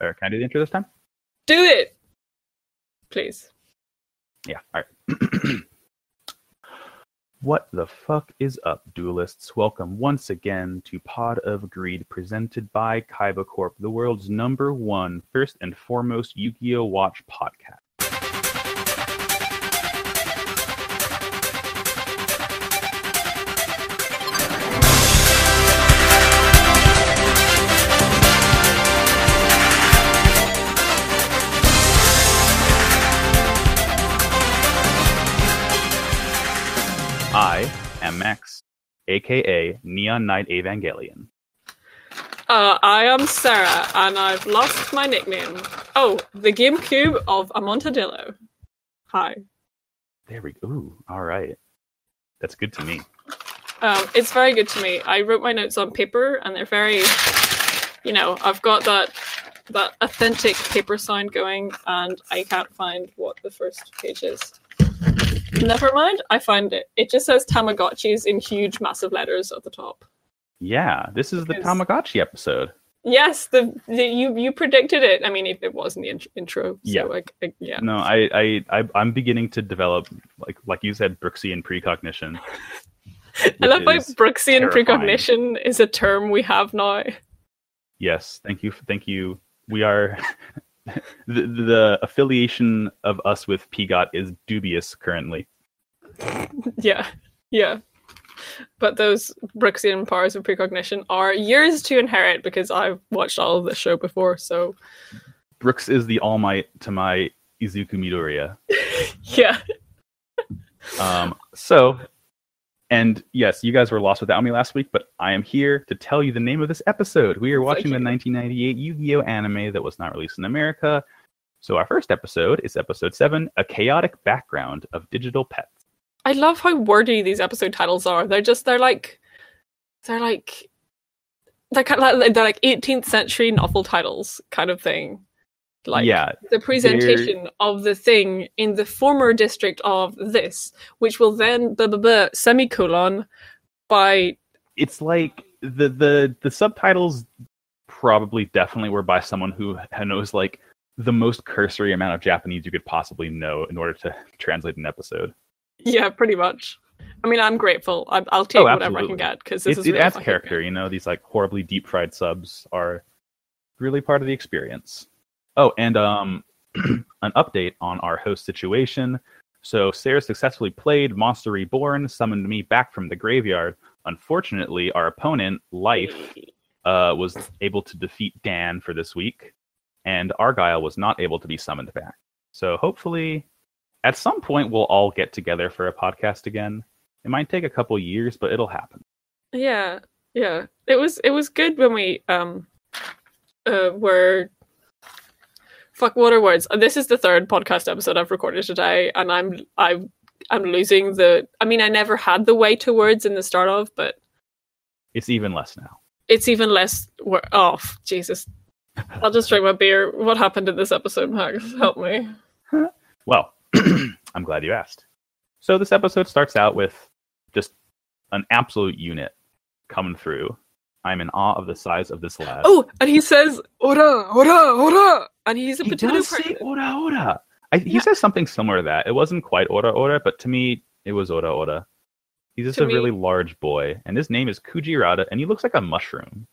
Or can I do the intro this time? Do it, please. Yeah. All right. what the fuck is up, duelists? Welcome once again to Pod of Greed, presented by Kaiba Corp, the world's number one, first and foremost Yu-Gi-Oh! Watch podcast. Max, aka Neon Knight Evangelion. Uh, I am Sarah, and I've lost my nickname. Oh, the GameCube of Amontadillo. Hi. There we go. Ooh, all right. That's good to me. Um, it's very good to me. I wrote my notes on paper, and they're very, you know, I've got that that authentic paper sound going, and I can't find what the first page is. Never mind, I find it. It just says Tamagotchis in huge, massive letters at the top. Yeah, this is the Because- Tamagotchi episode. Yes, the, the you you predicted it. I mean, it, it was in the int- intro. So Yeah. like, I, yeah. No, I, I, I, I'm beginning to develop, like, like you said, Brooksian precognition. I love how is Brooksian terrifying. precognition is a term we have now. Yes, thank you, thank you. We are the, the affiliation of us with PGOT is dubious currently. Yeah, yeah. But those Brooksian powers of precognition are yours to inherit because I've watched all of this show before. So Brooks is the all might to my Izuku Midoriya. yeah, Um, so, and yes, you guys were lost without me last week, but I am here to tell you the name of this episode. We are watching the 1998 Yu-Gi-Oh anime that was not released in America. So our first episode is episode seven, "A Chaotic Background of Digital Pets." I love how wordy these episode titles are. They're just they're like they're like they're kind of like, they're like 18th century novel titles kind of thing. Like yeah, the presentation of the thing in the former district of this, which will then blah, blah, blah, semicolon by it's like the the the subtitles probably definitely were by someone who knows like the most cursory amount of Japanese you could possibly know in order to translate an episode. yeah, pretty much. I mean, I'm grateful. I, I'll take Oh, whatever I can get because this It, is it adds character, good. you know. These like horribly deep fried subs are really part of the experience. Oh, and um, an update on our host situation. So Sarah successfully played Monster Reborn, summoned me back from the graveyard. Unfortunately, our opponent, Life, uh, was able to defeat Dan for this week, and Argyle was not able to be summoned back. So hopefully, at some point, we'll all get together for a podcast again. It might take a couple years, but it'll happen. Yeah, yeah. It was it was good when we um uh were fuck what are words. This is the third podcast episode I've recorded today, and I'm I'm I'm losing the. I mean, I never had the way to words in the start of, but It's even less now. it's even less. Wor- oh Jesus! I'll just drink my beer. What happened in this episode, Max? Help me. Well, I'm glad you asked. So this episode starts out with just an absolute unit coming through. I'm in awe of the size of this lad. Oh, and he says "ora, ora, ora," and he's a he potato does say ora ora. I, he Yeah. says something similar to that. It wasn't quite ora ora, but to me, it was ora ora. He's just To a me- really large boy, and his name is Kujirata, and he looks like a mushroom.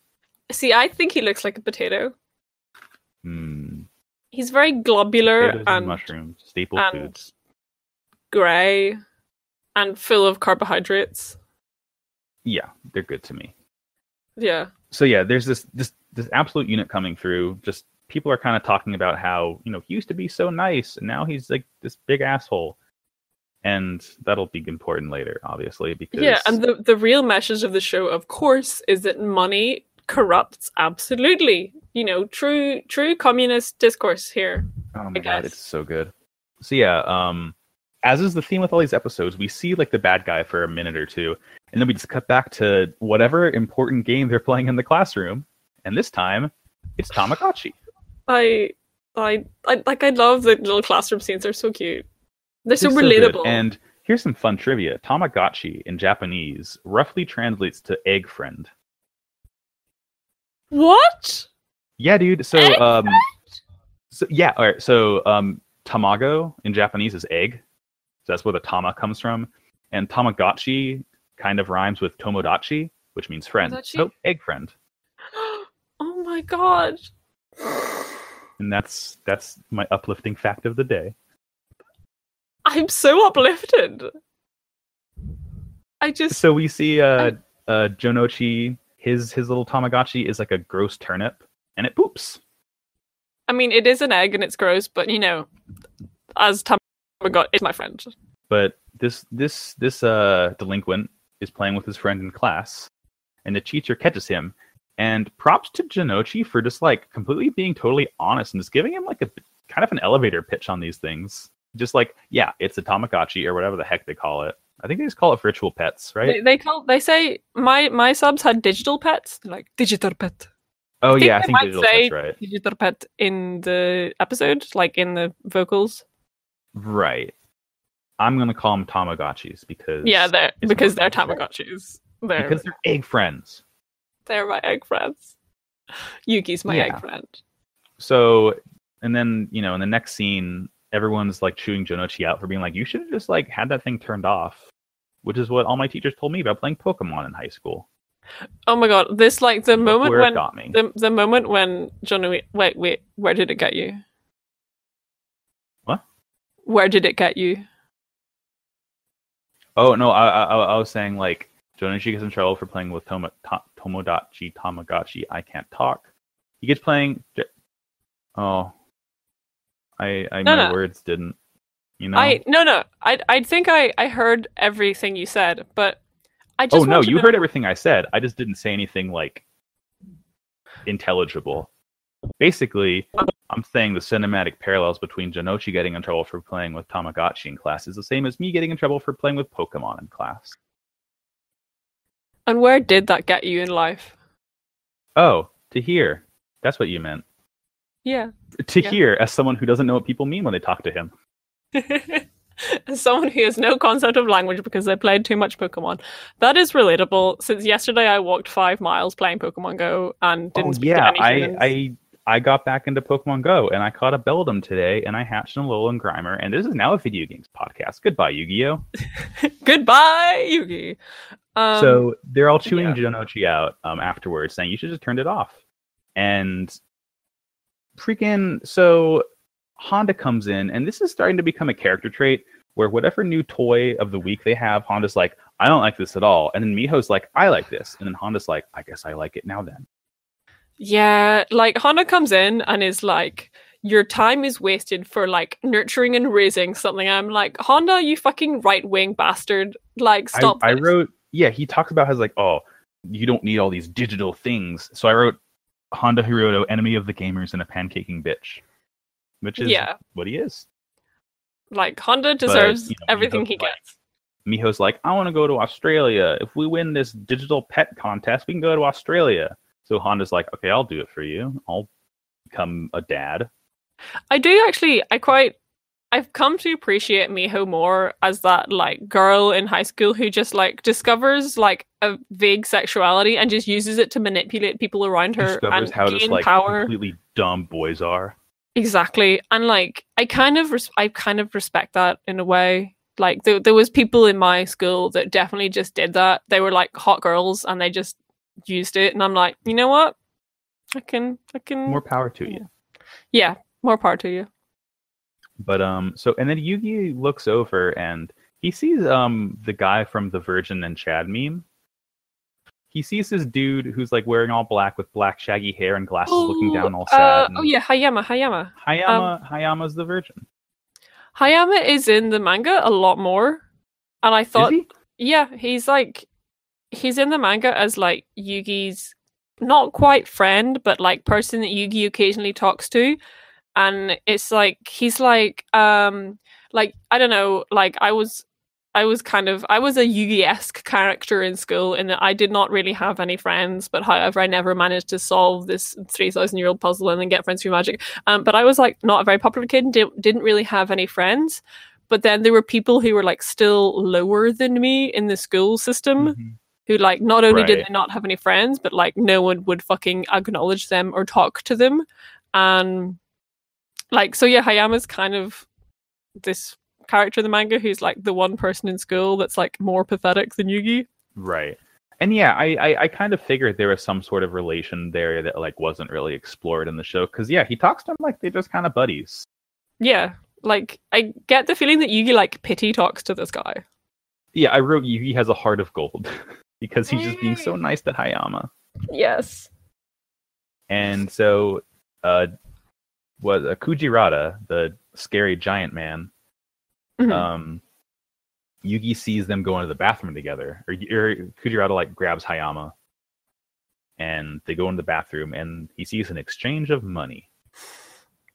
See, I think he looks like a potato. Hmm. He's very globular Potatoes and and mushrooms, staple and- foods. grey and full of carbohydrates. Yeah, they're good to me. Yeah. so yeah, there's this this this absolute unit coming through. Just people are kind of talking about how you know he used to be so nice, and now he's like this big asshole, and that'll be important later, obviously, because Yeah, and the the real message of the show, of course, is that money corrupts absolutely. You know, true true communist discourse here. oh my god, it's so good. So yeah, um, as is the theme with all these episodes, we see like the bad guy for a minute or two, and then we just cut back to whatever important game they're playing in the classroom, and this time it's Tamagotchi. I I I like I love the little classroom scenes, they're so cute. They're so They're good. relatable. And here's some fun trivia. Tamagotchi in Japanese roughly translates to egg friend. what? Yeah, dude. So Egg um So yeah, all right. So um, tamago in Japanese is egg. So that's where the tama comes from, and tamagotchi kind of rhymes with tomodachi, which means friend. Tomodachi? So egg friend, oh my god. And that's that's my uplifting fact of the day. I'm so uplifted. I just So we see uh, uh, Jonouchi. His his little Tamagotchi is like a gross turnip, and it poops. I mean it is an egg and it's gross, but you know, as Tamagotchi it's my friend. But this this this uh delinquent is playing with his friend in class, and the teacher catches him. And props to Jonouchi for just like completely being totally honest and just giving him like a kind of an elevator pitch on these things. Just like, yeah, it's a Tamagotchi or whatever the heck they call it. I think they just call it virtual pets, right? They, they call they say my my subs had digital pets, They're like digital pet. oh think yeah, I think digital pets, right? Digital pet in the episode, like in the vocals. Right. I'm gonna call them Tamagotchis because Yeah, they're because they're. Tamagotchis. They're because they're egg friends. They're my egg friends. Yuki's my Yeah. egg friend. So, and then you know, in the next scene, everyone's like chewing Jonouchi out for being like, "You should have just like had that thing turned off," which is what all my teachers told me about playing Pokemon in high school. Oh my god, this like the moment when got me. the the moment when wait, wait wait where did it get you? What? Where did it get you? Oh no, I, I I was saying like Jonouchi gets in trouble for playing with Toma, to, Tomodachi Tamagotchi. I can't talk. He gets playing. J- Oh, I I No, my no. words didn't. You know. I no no I I think I I heard everything you said, but I just oh no, you know- heard everything I said. I just didn't say anything like intelligible. Basically, I'm saying the cinematic parallels between Jonouchi getting in trouble for playing with Tamagotchi in class is the same as me getting in trouble for playing with Pokemon in class. And where did that get you in life? Oh, to hear. That's what you meant. Yeah. To Yeah. hear as someone who doesn't know what people mean when they talk to him. As someone who has no concept of language because they played too much Pokemon. That is relatable. Since yesterday, I walked five miles playing Pokemon Go and didn't oh speak yeah, I. I I got back into Pokemon Go and I caught a Beldum today and I hatched an Alolan Grimer and this is now a video games podcast. Goodbye, Yu-Gi-Oh! Goodbye, Yugi. Um, so they're all chewing yeah. Jonouchi out um, afterwards, saying you should just turned it off. And freaking so Honda comes in, and this is starting to become a character trait where whatever new toy of the week they have, Honda's like, I don't like this at all. And then Miho's like, I like this. And then Honda's like, I guess I like it now then. Yeah, like Honda comes in and is like, your time is wasted for like nurturing and raising something. I'm like, Honda, you fucking right wing bastard. Like, stop. I, I wrote, yeah, he talks about how like, oh, you don't need all these digital things. So I wrote Honda Hiroto, enemy of the gamers and a pancaking bitch, which is Yeah. what he is. Like, Honda deserves you know, everything Miho's he like- gets. Miho's like, I want to go to Australia. If we win this digital pet contest, we can go to Australia. So Honda's like, okay, I'll do it for you. I'll become a dad. I do actually, I quite. I've come to appreciate Miho more as that like girl in high school who just like discovers like a vague sexuality and just uses it to manipulate people around her Discovers and how gain just like power. completely dumb boys are. Exactly, and like I kind of, res- I kind of respect that in a way. Like there, there was people in my school that definitely just did that. They were like hot girls, and they just used it. And I'm like, you know what? I can, I can. More power to you. yeah, more power to you. But um, so and then Yugi looks over and he sees um the guy from the Virgin and Chad meme. He sees this dude who's like wearing all black with black shaggy hair and glasses, looking down all sad. Uh, and oh yeah, Hayama, Hayama. Hayama Hayama's the Virgin. Hayama is in the manga a lot more, and I thought, yeah, he's like, he's in the manga as like Yugi's not quite friend, but like person that Yugi occasionally talks to, and it's like he's like, um, like I don't know, like I was. I was kind of I was a Yugi-esque character in school in that I did not really have any friends, but however I never managed to solve this three thousand year old puzzle and then get friends through magic. Um, but I was like not a very popular kid and didn't, didn't really have any friends. But then there were people who were like still lower than me in the school system Mhm. Who like not only did they not have any friends, but like no one would fucking acknowledge them or talk to them. And like so yeah, Hayama's kind of this character in the manga who's like the one person in school that's like more pathetic than Yugi. Right. And yeah, I, I, I kind of figured there was some sort of relation there that like wasn't really explored in the show. Because yeah, he talks to him like they're just kind of buddies. Yeah, like I get the feeling that Yugi like pity talks to this guy. Yeah, I wrote Yugi has a heart of gold because he's just being so nice to Hayama. Yes. And so, uh, was uh, Kujirata, the scary giant man, Mhm. um, Yugi sees them go into the bathroom together, or, or Kujirata like grabs Hayama, and they go into the bathroom, and he sees an exchange of money.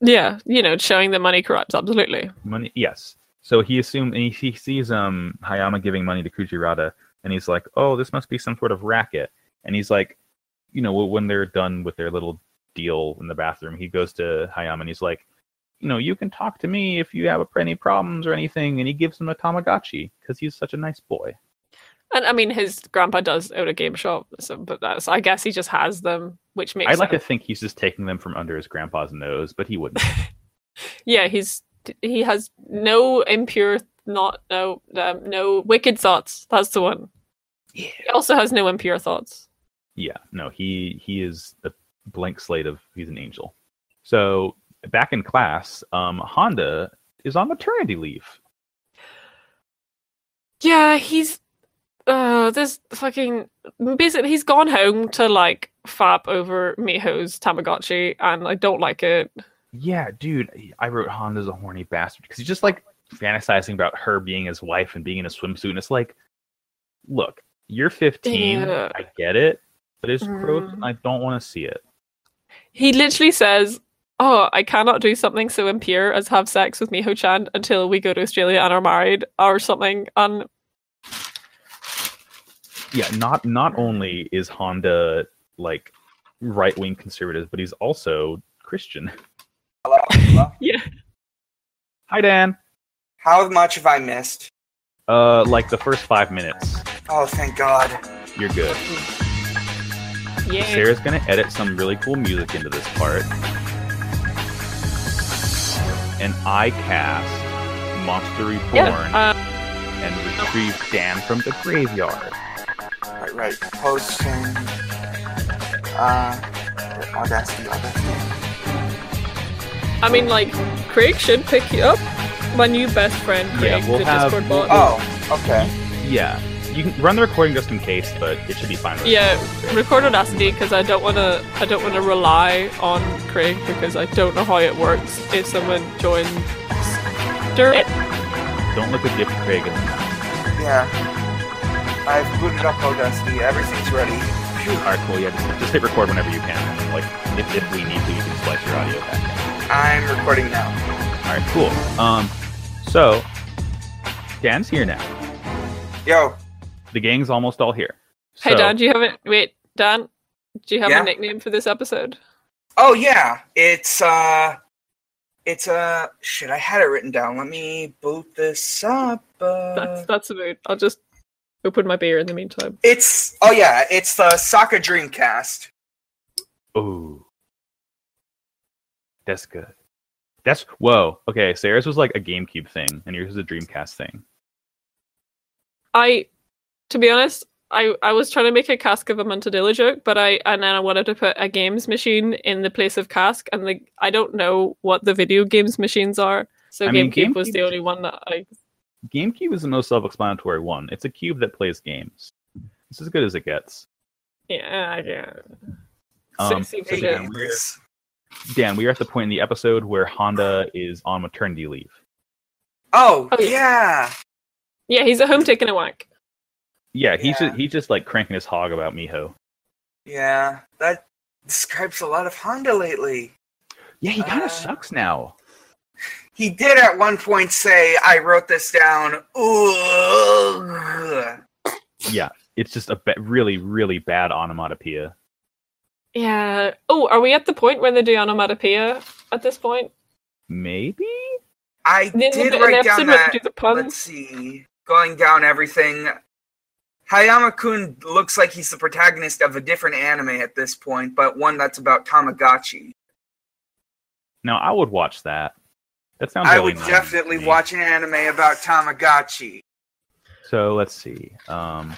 yeah, you know, showing that money corrupts. Absolutely. Money, yes. So he assumed, and he, he sees um Hayama giving money to Kujirata, and he's like, "Oh, this must be some sort of racket." And he's like, you know, when they're done with their little deal in the bathroom, he goes to Hayam and he's like, you know, you can talk to me if you have any problems or anything, and he gives him a Tamagotchi because he's such a nice boy. And I mean, his grandpa does own a game shop, so but that's I guess he just has them, which makes I'd like to think he's just taking them from under his grandpa's nose, but he wouldn't. Yeah, he's he has no impure, not no um, no wicked thoughts. That's the one. yeah. He also has no impure thoughts. Yeah, no, he he is a blank slate of he's an angel. So back in class, um, Honda is on maternity leave. Yeah, he's uh this fucking basically he's gone home to like fap over Miho's Tamagotchi and I don't like it. Yeah, dude, I wrote Honda's a horny bastard because he's just like fantasizing about her being his wife and being in a swimsuit, and it's like, look, you're 15, Yeah. I get it, but it's gross, Mm. and I don't want to see it. He literally says, "Oh, I cannot do something so impure as have sex with Miho Chan until we go to Australia and are married or something." And Yeah, not not only is Honda like right wing conservative, but he's also Christian. Hello? Hello? yeah, Hi, Dan. How much have I missed? Uh, like the first five minutes, Oh, thank God. you're good. yeah. Sarah's gonna edit some really cool music into this part. And I cast Monster Reborn Yeah, uh, and retrieve Dan from the graveyard. Right, right. Posting. Uh, Audacity, Audacity. I mean, like Craig should pick you up. My new best friend, Yeah, Craig, we'll the have- Discord bot. Oh, okay. Yeah, you can run the recording just in case, but it should be fine. with Yeah, record Audacity because I don't want to. I don't want to rely on Craig because I don't know how it works. If someone joins, during Don't look a gift Craig in the mouth. Yeah. I've booted up Audacity. Everything's ready. Phew. All right, cool. Yeah, just, just hit record whenever you can. Like, if, if we need to, you can splice your audio back in. I'm recording now. All right, cool. Um, so Dan's here now. Yo, The gang's almost all here. hey So- Dan, do you have it? Wait, Don? do you have Yeah? a nickname for this episode? Oh yeah, it's uh, it's uh, shit. I had it written down. Let me boot this up. Uh, That's that's about. I'll just open my beer in the meantime. it's oh yeah, it's the Sokka Dreamcast. Ooh. That's good. That's whoa. Okay, Sarah's was like a GameCube thing, and yours is a Dreamcast thing. I, to be honest, I I was trying to make a cask of a Montadillo joke, but I and then I wanted to put a games machine in the place of cask, and the I don't know what the video games machines are. So I mean, GameCube was the only one that I. GameCube is the most self-explanatory one. It's a cube that plays games. It's as good as it gets. Yeah, yeah. Um, Sexy so for Dan, sure. we're, Dan, we are at the point in the episode where Honda is on maternity leave. Oh, Oh, yeah. yeah. Yeah, he's at home taking a wank. Yeah, he's Yeah. just he's just like cranking his hog about Miho. Yeah, that describes a lot of Honda lately. Yeah, he kind Uh, of sucks now. He did at one point say, I wrote this down. Ugh. Yeah, it's just a ba- really really bad onomatopoeia. Yeah. Oh, are we at the point where they do onomatopoeia at this point? Maybe. I did in the write episode down where they that. do the Let's puns. see. Going down everything. Hayama Kun looks like he's the protagonist of a different anime at this point, but one that's about Tamagotchi. Now I would watch that. That sounds. I really would 90s definitely watch an anime about Tamagotchi. So let's see. Um,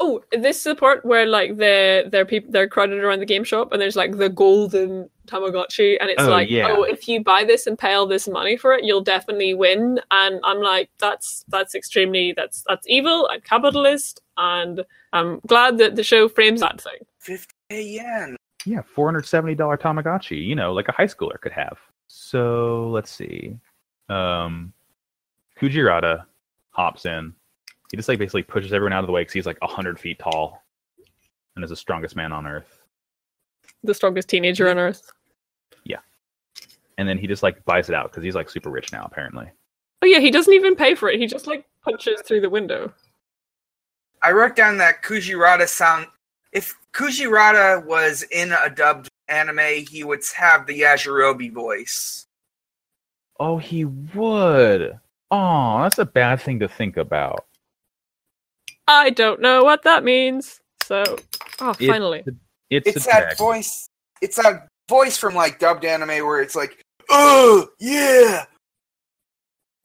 Oh, this is the part where like the they're people they're crowded around the game shop and there's like the golden Tamagotchi and it's Oh, like yeah. oh if you buy this and pay all this money for it you'll definitely win and I'm like that's that's extremely that's that's evil and capitalist and I'm glad that the show frames that thing. 50 yen. yeah, four hundred seventy dollar Tamagotchi. You know, like a high schooler could have. So let's see. Um, Kujirata hops in. He just like basically pushes everyone out of the way because he's like hundred feet tall, and is the strongest man on earth. The strongest teenager on earth. Yeah. And then he just like buys it out because he's like super rich now apparently. Oh yeah, he doesn't even pay for it. He just like punches through the window. I wrote down that Kujirata sound. If Kujirata was in a dubbed anime, he would have the Yajirobe voice. Oh, he would. Oh, that's a bad thing to think about. I don't know what that means. So, oh, It- finally. It's, It's that drag. voice. It's that voice from like dubbed anime where it's like, "Oh yeah,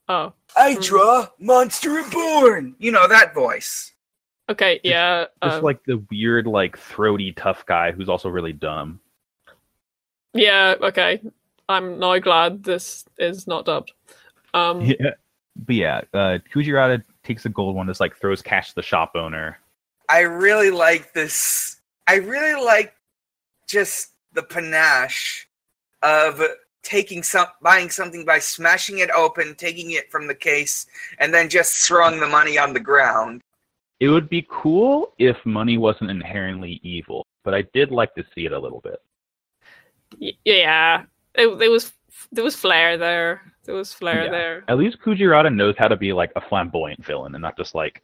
Oh, I draw Monster Reborn." You know that voice. okay, yeah. Just um, like the weird, like throaty, tough guy who's also really dumb. Yeah, okay. I'm now glad this is not dubbed. Um, Yeah. But yeah, uh, Kujirata takes the gold one, just like throws cash to the shop owner. I really like this. I really like just the panache of taking some, buying something by smashing it open, taking it from the case, and then just throwing the money on the ground. It would be cool if money wasn't inherently evil, but I did like to see it a little bit. yeah, it, there was there was flair there. There was flair Yeah. there. At least Kujirata knows how to be like a flamboyant villain and not just like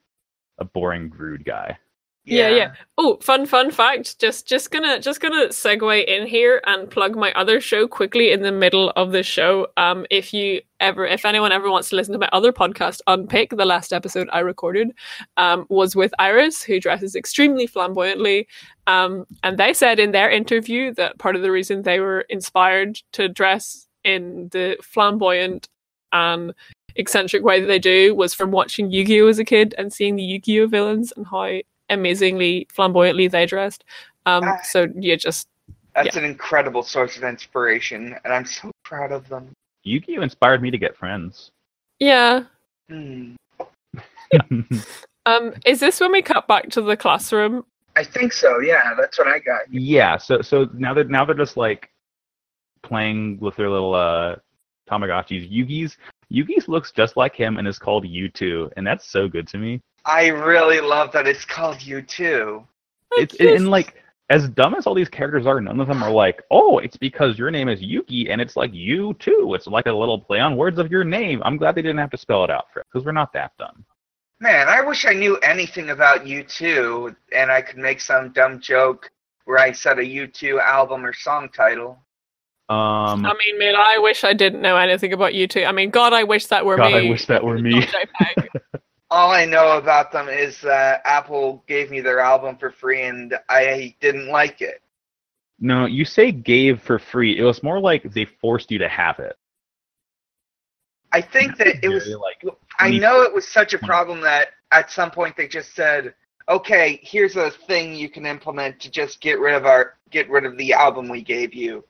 a boring, rude guy. Yeah, yeah. Oh, fun fun fact. Just just gonna just gonna segue in here and plug my other show quickly in the middle of the show. Um, if you ever, if anyone ever wants to listen to my other podcast, Unpick, the last episode I recorded, um, was with Iris, who dresses extremely flamboyantly. Um, and they said in their interview that part of the reason they were inspired to dress in the flamboyant and eccentric way that they do was from watching Yu-Gi-Oh as a kid and seeing the Yu-Gi-Oh villains and how amazingly flamboyantly they dressed. Um, Ah. so yeah, just That's an incredible source of inspiration, and I'm so proud of them. Yu-Gi-Oh inspired me to get friends. yeah. Hmm. Um, is this when we cut back to the classroom? I think so. Yeah, that's what I got. yeah, so so now that now they're just like playing with their little uh Tamagotchis. Yugi's Yugi's looks just like him and is called U2, and that's so good to me. I really love that it's called U2. It's and like as dumb as all these characters are, none of them are like, oh, it's because your name is Yugi and it's like you too. It's like a little play on words of your name. I'm glad they didn't have to spell it out for us because we're not that dumb. Man, I wish I knew anything about U2, and I could make some dumb joke where I said a U2 album or song title. Um, I mean, man, I wish I didn't know anything about U2. I mean, God, I wish that were God, me. I wish that were me. All I know about them is that Apple gave me their album for free and I didn't like it. No, you say gave for free. It was more like they forced you to have it. I think that it was Very, like I know it was such a problem that at some point they just said, "Okay, here's a thing you can implement to just get rid of our get rid of the album we gave you."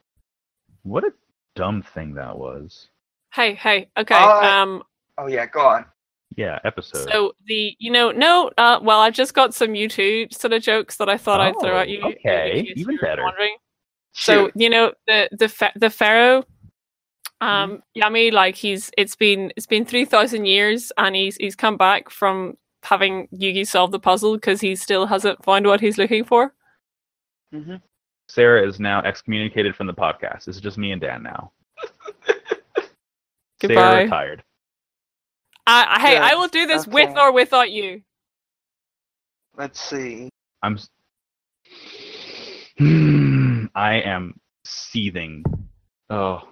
What a dumb thing that was. hey, hey, okay. Uh, um, Oh yeah, go on. Yeah, episode. so the you know no, uh, well, I've just got some U2 sort of jokes that I thought I'd throw Oh, at you. okay, case even better. Wondering. So you know the the fa- the pharaoh, Mm-hmm. um, Yami, like he's it's been it's been three thousand years, and he's he's come back from having Yugi solve the puzzle because he still hasn't found what he's looking for. Mhm. Sarah is now excommunicated from the podcast. It's just me and Dan now. Goodbye. Sarah retired. Uh, hey, Yeah, I will do this with or without you. Let's see. I'm. s- I am seething. Oh.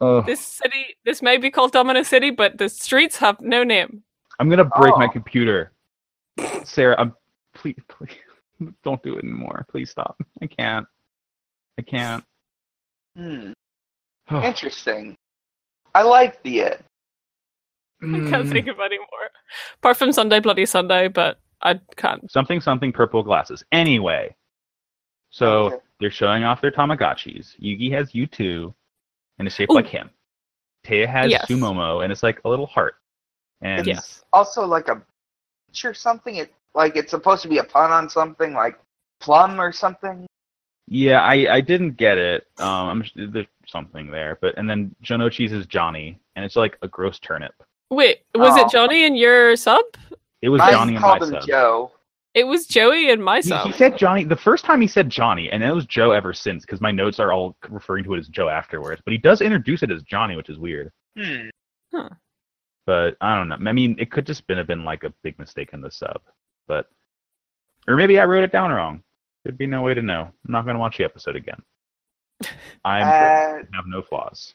Oh. This city, this may be called Domino City, but the streets have no name. I'm gonna break my Oh. computer. Sarah, I'm please, please don't do it anymore. Please stop. I can't. I can't. Hmm. Interesting. I like the it. I can't Mm, think of any more. Apart from Sunday Bloody Sunday, but I can't. something something purple glasses. Anyway, so Okay. they're showing off their Tamagotchis. Yugi has U2, and it's shaped Ooh. like him. Taya has Yes. Sumomo, and it's like a little heart. And Yes. Also, like a sure something. It like it's supposed to be a pun on something, like plum or something. yeah, I I didn't get it. Um, I'm, there's something there, but and then Jonouchi's is Johnny, and it's like a gross turnip. Wait, was Oh. it Johnny in your sub? It was I Johnny in my called him sub. Joe. It was Joey and my He, sub. he said Johnny the first time he said Johnny, and it was Joe ever since because my notes are all referring to it as Joe afterwards. But he does introduce it as Johnny, which is weird. Hmm. Huh. But I don't know. I mean, it could just been have been like a big mistake in the sub, but or maybe I wrote it down wrong. There'd be no way to know. I'm not gonna watch the episode again. I'm Uh, have no flaws.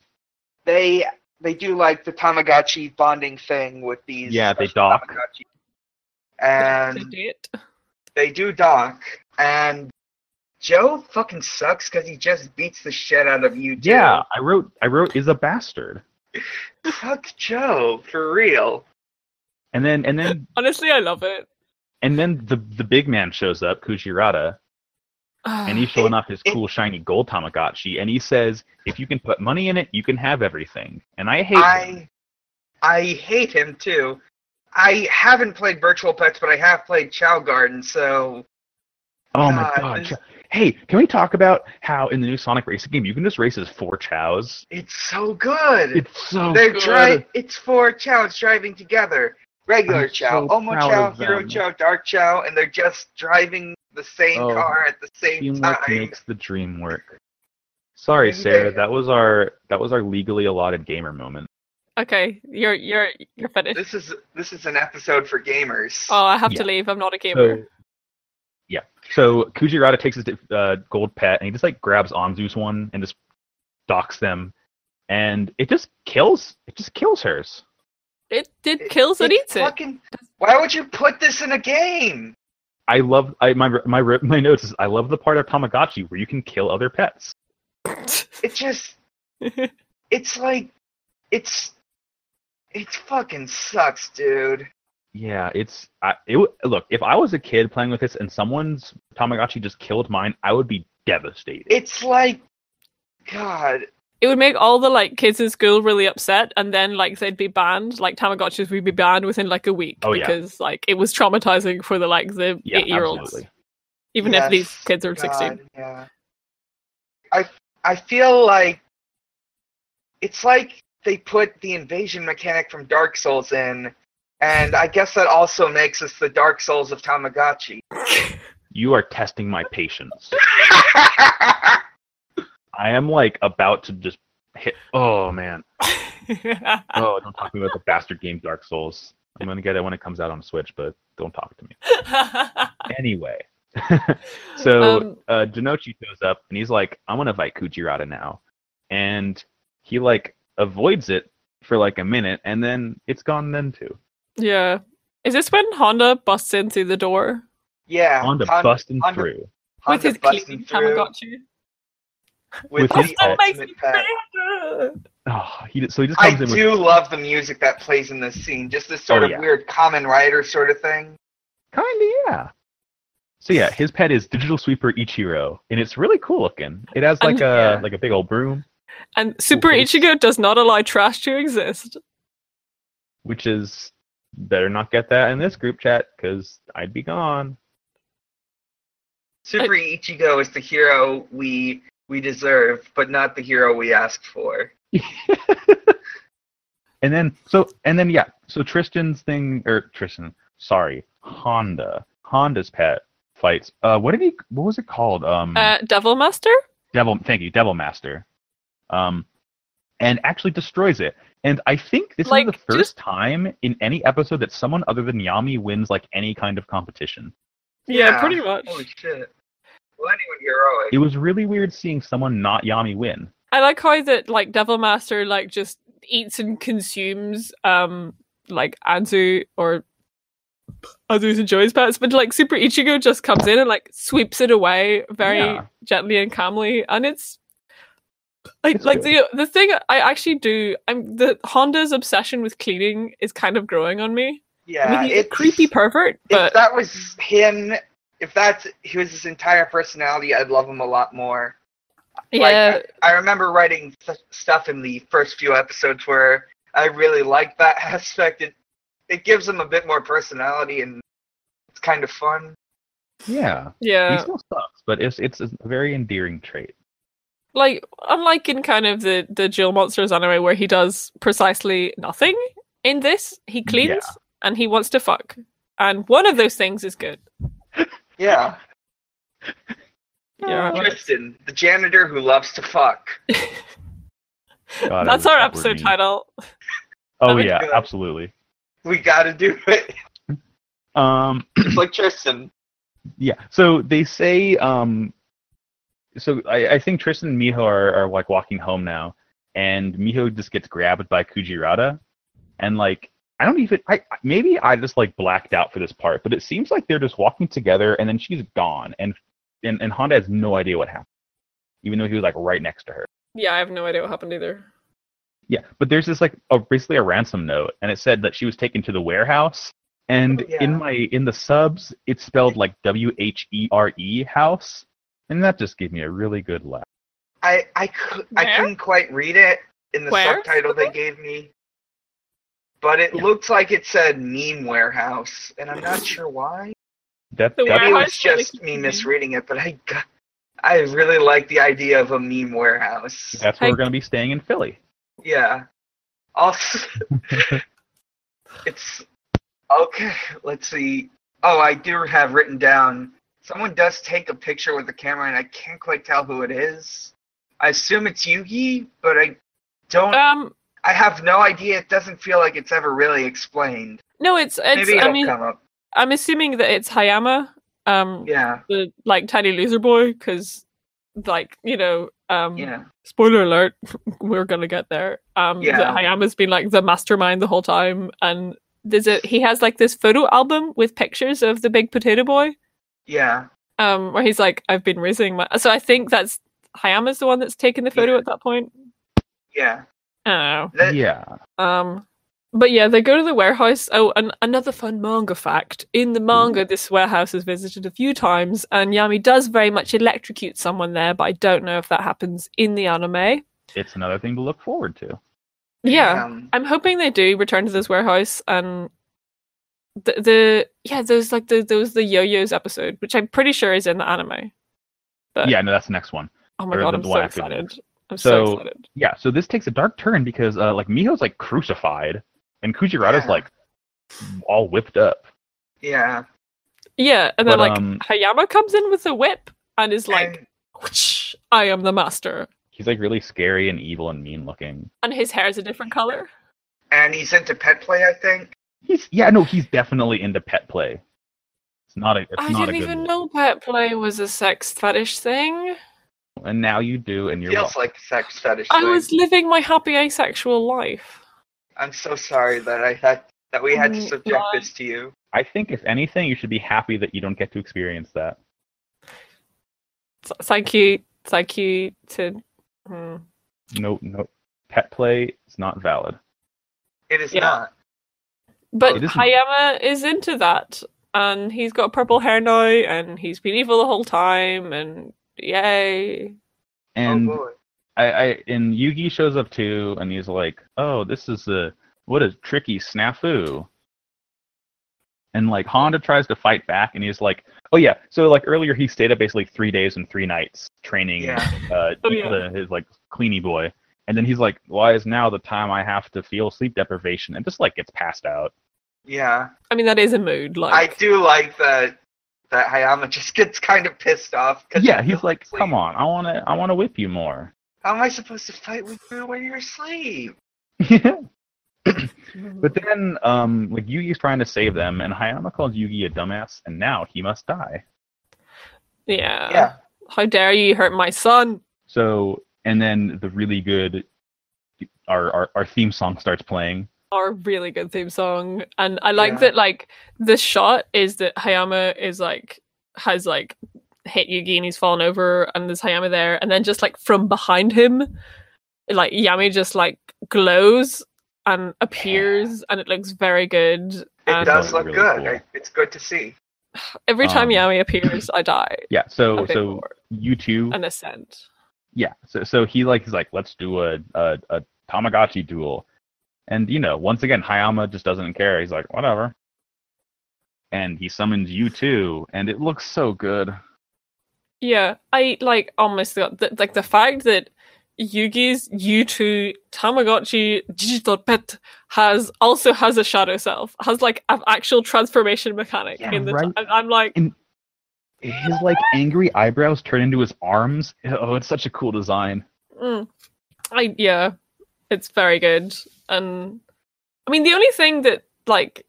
they they do like the Tamagotchi bonding thing with these. Yeah, they dock. Tamagotchi. And they do dock, and Joe fucking sucks because he just beats the shit out of you. too. Yeah, I wrote I wrote is a bastard, fuck Joe for real. and then and then Honestly, I love it. And then the the big man shows up, Kujirata, and he's showing off his it- cool shiny gold Tamagotchi, and he says, "If you can put money in it, you can have everything." And I hate him. I I hate him too. I haven't played Virtual Pets, but I have played Chao Garden, so Oh my uh, God, god! this- Hey, can we talk about how in the new Sonic racing game you can just race as four Chows? it's so good. It's so They're good. dri- It's four Chows driving together. Regular I'm Chao, so Omochao, Hero. Chao, Dark Chao, and they're just driving the same Oh, car at the same Teamwork time. makes the dream work. Sorry, Sarah. That was our that was our legally allotted gamer moment. Okay, you're you're you're finished. This is this is an episode for gamers. Oh, I have Yeah. to leave. I'm not a gamer. So, yeah. So Kujirata takes his uh, gold pet and he just like grabs Anzu's one and just docks them, and it just kills. It just kills hers. It it kills and It's eats it. fucking, Why would you put this in a game? I love I my my my notes is I love the part of Tamagotchi where you can kill other pets. It just it's like it's it's fucking sucks, dude. Yeah, it's I, it. Look, if I was a kid playing with this and someone's Tamagotchi just killed mine, I would be devastated. It's like God. It would make all the like kids in school really upset, and then like they'd be banned. Like Tamagotchis would be banned within like a week Oh, yeah. because like it was traumatizing for the like the yeah, eight year olds, even Yes, if these kids are God, sixteen. Yeah. I I feel like it's like they put the invasion mechanic from Dark Souls in, and I guess that also makes us the Dark Souls of Tamagotchi. You are testing my patience. I am like about to just hit. Oh man. Oh, don't talk to me about the bastard game Dark Souls. I'm gonna get it when it comes out on Switch, but don't talk to me. Anyway. so Um, uh, Jonouchi shows up and he's like, I'm gonna fight Kujirata now. And he like avoids it for like a minute and then it's gone then too. yeah. Is this when Honda busts in through the door yeah, Honda Hon- busting Honda- through. with his busting clean through Tamagotchi? With, with his That makes me pet. crazy. Oh, he so he just I comes in with do love the music that plays in this scene. Just this sort Oh, of yeah. weird Kamen Rider sort of thing. Kinda, yeah. So yeah, his pet is Digital Sweeper Ichiro, and it's really cool looking. It has like And- a Yeah. like a big old broom, And Super face. Ichigo does not allow trash to exist. which is better not get that in this group chat because I'd be gone. Super Ichigo is the hero we we deserve, but not the hero we asked for. And then so and then yeah, so Tristan's thing or Tristan, sorry, Honda, Honda's pet fights. Uh, what did he? What was it called? Um, Uh, Devil Master? Devil. Thank you, Devil Master. Um, and actually destroys it. And I think this Like, is the first just- time in any episode that someone other than Yami wins like any kind of competition. Yeah, pretty much. Holy shit. Well, anyone heroic. It was really weird seeing someone not Yami win. I like how that like Devil Master like just eats and consumes um like Anzu or Anzu's and Joey's pets, but like Super Ichigo just comes in and like sweeps it away very Yeah. gently and calmly, and it's I, It's like good. the the thing I actually do. I'm the Honda's obsession with cleaning is kind of growing on me. Yeah, I mean, he's a creepy pervert, If but that was him, if that's he was his entire personality, I'd love him a lot more. Like, yeah, I remember writing th- stuff in the first few episodes where I really liked that aspect. It it gives him a bit more personality and it's kind of fun. Yeah, Yeah. he yeah. still sucks, but it's it's a very endearing trait. Like unlike in kind of the the Duel Monsters anime where he does precisely nothing. In this, he cleans Yeah. and he wants to fuck, and one of those things is good. Yeah, Yeah. Tristan, the janitor who loves to fuck. God, That's our wish that were episode me. title. Oh That'd yeah, good. absolutely. We gotta do it. Um, It's like Tristan. yeah. So they say, um, so I, I think Tristan and Miho are, are like walking home now, and Miho just gets grabbed by Kujirata, and like I don't even I maybe I just like blacked out for this part, but it seems like they're just walking together, and then she's gone, and and, and Honda has no idea what happened, even though he was like right next to her. Yeah, I have no idea what happened either. Yeah, but there's this like a, basically a ransom note, and it said that she was taken to the warehouse. And Oh, yeah. in my in the subs, it's spelled like W H E R E house, and that just gave me a really good laugh. I I could I Where? couldn't quite read it in the Where? subtitle they gave me, but it Yeah. looked like it said meme warehouse, and I'm not sure why. That, The that Maybe it was just me misreading it, but I got, I really like the idea of a meme warehouse. that's where we're gonna be staying in Philly. Yeah. Also, it's okay. Let's see. Oh, I do have written down. Someone does take a picture with the camera, and I can't quite tell who it is. I assume it's Yugi, but I don't. Um, I have no idea. It doesn't feel like it's ever really explained. no, it's it's. Maybe it'll I mean, come up. I'm assuming that it's Hayama, um, Yeah, the like tiny loser boy, because like you know, um, yeah, spoiler alert, we're gonna get there. Um, Yeah. that Hayama's been like the mastermind the whole time, and there's a he has like this photo album with pictures of the big potato boy, yeah. um, where he's like, I've been raising my. So I think that's Hayama's the one that's taking the photo Yeah. at that point. yeah. I don't know. That- yeah, Um, but yeah, they go to the warehouse. Oh, and another fun manga fact: in the manga, this warehouse is visited a few times, and Yami does very much electrocute someone there. But I don't know if that happens in the anime. it's another thing to look forward to. Yeah, Um, I'm hoping they do return to this warehouse and the the yeah, there's like the those the yo-yos episode, which I'm pretty sure is in the anime. But Yeah, no, that's the next one. oh my or god, the I'm so one after excited! I'm so, So- excited. Yeah, so this takes a dark turn because uh, like Miho's like crucified, and Kujirata's Yeah. like all whipped up. yeah. Yeah, and then But, like um, Hayama comes in with a whip and is like, And- "Whoosh, "I am the master," He's like really scary and evil and mean looking. and his hair is a different color. and he's into pet play, I think. He's yeah, no, he's definitely into pet play. It's not a. It's I not didn't a good even look. know pet play was a sex fetish thing. And now you do, and you're. Feels welcome. like sex fetish. I thing. was living my happy asexual life. I'm so sorry that I had that we had to Oh, subject God. this to you. I think if anything, you should be happy that you don't get to experience that. Thank you, thank you to. Hmm. No, no, pet play is not valid. It is Yeah. not. But It isn't. Hayama is into that, and he's got purple hair now, and he's been evil the whole time, and yay! And oh boy. I, I, and Yugi shows up too, and he's like, "Oh, this is a what a tricky snafu." And like Honda tries to fight back, and he's like, "Oh yeah." So like earlier, he stayed up basically three days and three nights training Yeah. uh, Oh, yeah. the, his like cleanie boy, and then he's like, "Why is now the time I have to feel sleep deprivation?" And just like gets passed out. Yeah. I mean, that is a mood. like I do like that that Hayama just gets kind of pissed off. 'cause Yeah, he's like, asleep. "Come on, I want to, I want to whip you more." How am I supposed to fight with you when you're asleep? But then, um, like Yugi's trying to save them, and Hayama calls Yugi a dumbass, and now he must die. yeah. yeah. How dare you hurt my son? So, and then the really good, our our, our theme song starts playing. Our really good theme song, and I like Yeah. that. Like the shot is that Hayama is like has like hit Yugi and he's fallen over, and there's Hayama there, and then just like from behind him, like Yami just like glows and appears, and it looks very good. It and does look really good. cool. I, it's good to see. every time um, Yami appears, I die. Yeah. So so more. you two. An ascent. Yeah. So so he like he's like let's do a a, a Tamagotchi duel, and you know once again Hayama just doesn't care. He's like whatever. And he summons U2, and it looks so good. Yeah, I like almost got the, like the fact that Yugi's U2 Tamagotchi digital pet has also has a shadow self, has like an actual transformation mechanic Yeah, in the. right. and I'm like, His like angry eyebrows turn into his arms. Oh, it's such a cool design. mm, I yeah, it's very good. And I mean, the only thing that like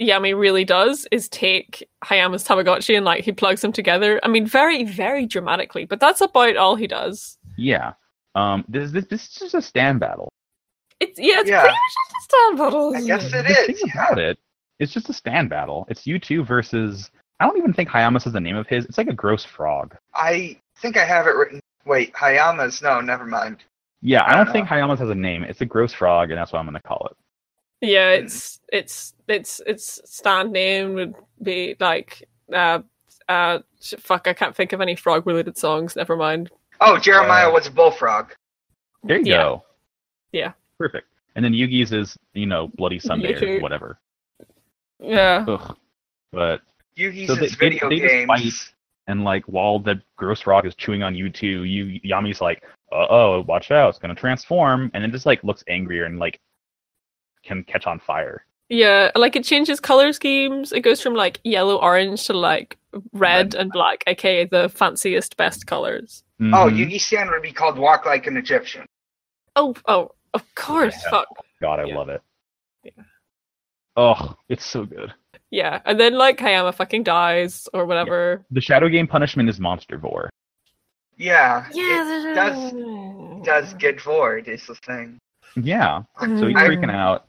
Yami really does is take Hayama's Tamagotchi and like he plugs them together. I mean, very very dramatically, but that's about all he does. Yeah. Um. This this this is just a stand battle. It's yeah, it's Yeah. pretty much just a stand battle. I isn't guess it? it the is. thing yeah. about it, it's just a stand battle. It's U2 versus. I don't even think Hayama says the name of his. It's like a gross frog. I think I have it written. Wait, Hayama's. No, never mind. Yeah, I I don't don't think Hayama's has a name. It's a gross frog, and that's what I'm gonna call it. Yeah, it's it's it's its stand name would be like uh uh fuck. I can't think of any frog related songs. Never mind. Oh, Jeremiah Uh, was a bullfrog. There you Yeah. go. Yeah. Perfect. And then Yugi's is you know Bloody Sunday or whatever. Yeah, Ugh. But Yugi's So they- his they- video they just games. fight. And like while the gross frog is chewing on U2, you Yami's like, uh oh, watch out, it's gonna transform, and it just like looks angrier and like can catch on fire. yeah. Like it changes color schemes. It goes from like yellow orange to like red Red. and black, aka the fanciest best colors. Oh, Mhm. Yugi Stan would be called Walk Like an Egyptian. Oh oh, of course. Yeah. Fuck. God, I Yeah. love it. Yeah. Oh, it's so good. Yeah, and then like Hayama fucking dies or whatever. The shadow game punishment is monster vor. Yeah. Yeah, it does does get void is the thing. Yeah. So he's Mhm. freaking out.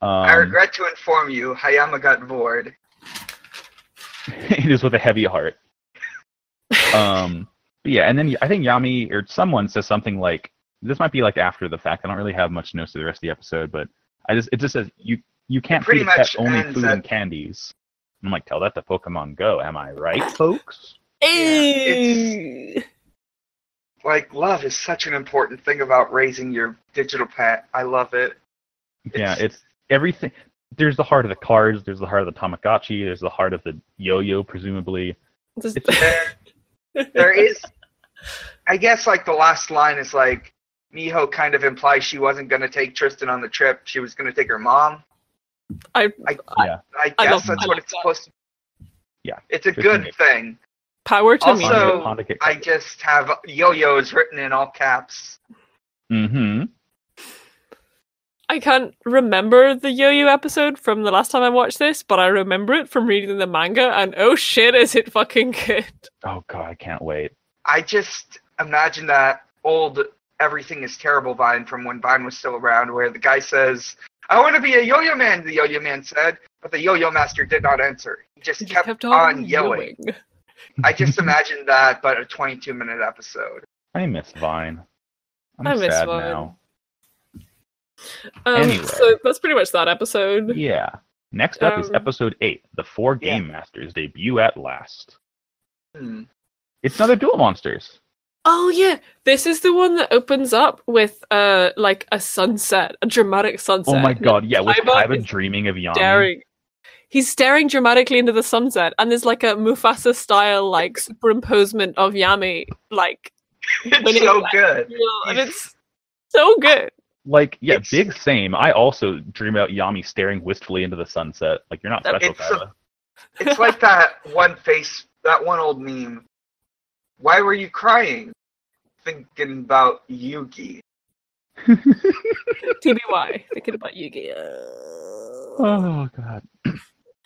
Um, I regret to inform you, Hayama got bored. it is with a heavy heart. Um, but yeah, and then I think Yami or someone says something like, "This might be like after the fact." I don't really have much notes to the rest of the episode, but I just it just says you you can't pretty feed a pet much only food at- and candies. I'm like, tell that to Pokemon Go. Am I right, folks? Ew. Like love is such an important thing about raising your digital pet. I love it. yeah, It's- it's everything. There's the heart of the cards. There's the heart of the Tamagotchi. There's the heart of the yo-yo, presumably. Just- There, there is, I guess, like the last line is like Miho kind of implies she wasn't going to take Tristan on the trip. She was going to take her mom. I I, Yeah, I I guess love- that's I what it's that. supposed to. Be. Yeah, it's a good gets- thing. power to me. Also- I just have yo-yos written in all caps. Mm-hmm. I can't remember the yo-yo episode from the last time I watched this, but I remember it from reading the manga, and oh shit, is it fucking good! Oh god, I can't wait. I just imagine that old "Everything Is Terrible" Vine from when Vine was still around, where the guy says, "I want to be a yo-yo man." The yo-yo man said, but the yo-yo master did not answer. He just He kept, on yelling. yelling. I just imagined that, but a 22-minute episode. I miss Vine. I'm I miss sad Vine. now. Um, Anyway. so that's pretty much that episode. Yeah. Next up is Um, episode eight. The four game masters debut at last. Hmm. It's another Duel Monsters. Oh yeah, this is the one that opens up with uh like a sunset, a dramatic sunset. Oh my god, yeah, with Kaiba Kaiba dreaming of Yami. staring. He's staring dramatically into the sunset, and there's like a Mufasa style like superimposement of Yami, like It's When it- so good. you know, and it's so good. Like, yeah, It's- big same. I also dream about Yami staring wistfully into the sunset. Like, you're not special, It's a- Kaiba. It's like that one face, that one old meme. Why were you crying? Thinking about Yugi. TBY, thinking about Yugi. Oh god.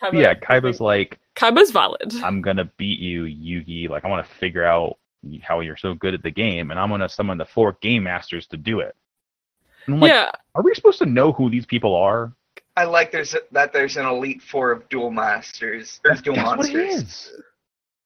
Kaiba- Yeah, Kaiba's like, Kaiba's valid. I'm gonna beat you, Yugi. Like, I want to figure out how you're so good at the game, and I'm gonna summon the four game masters to do it. And I'm like, yeah, are we supposed to know who these people are? I like there's a, that there's an elite four of duel masters or duel That's what it is.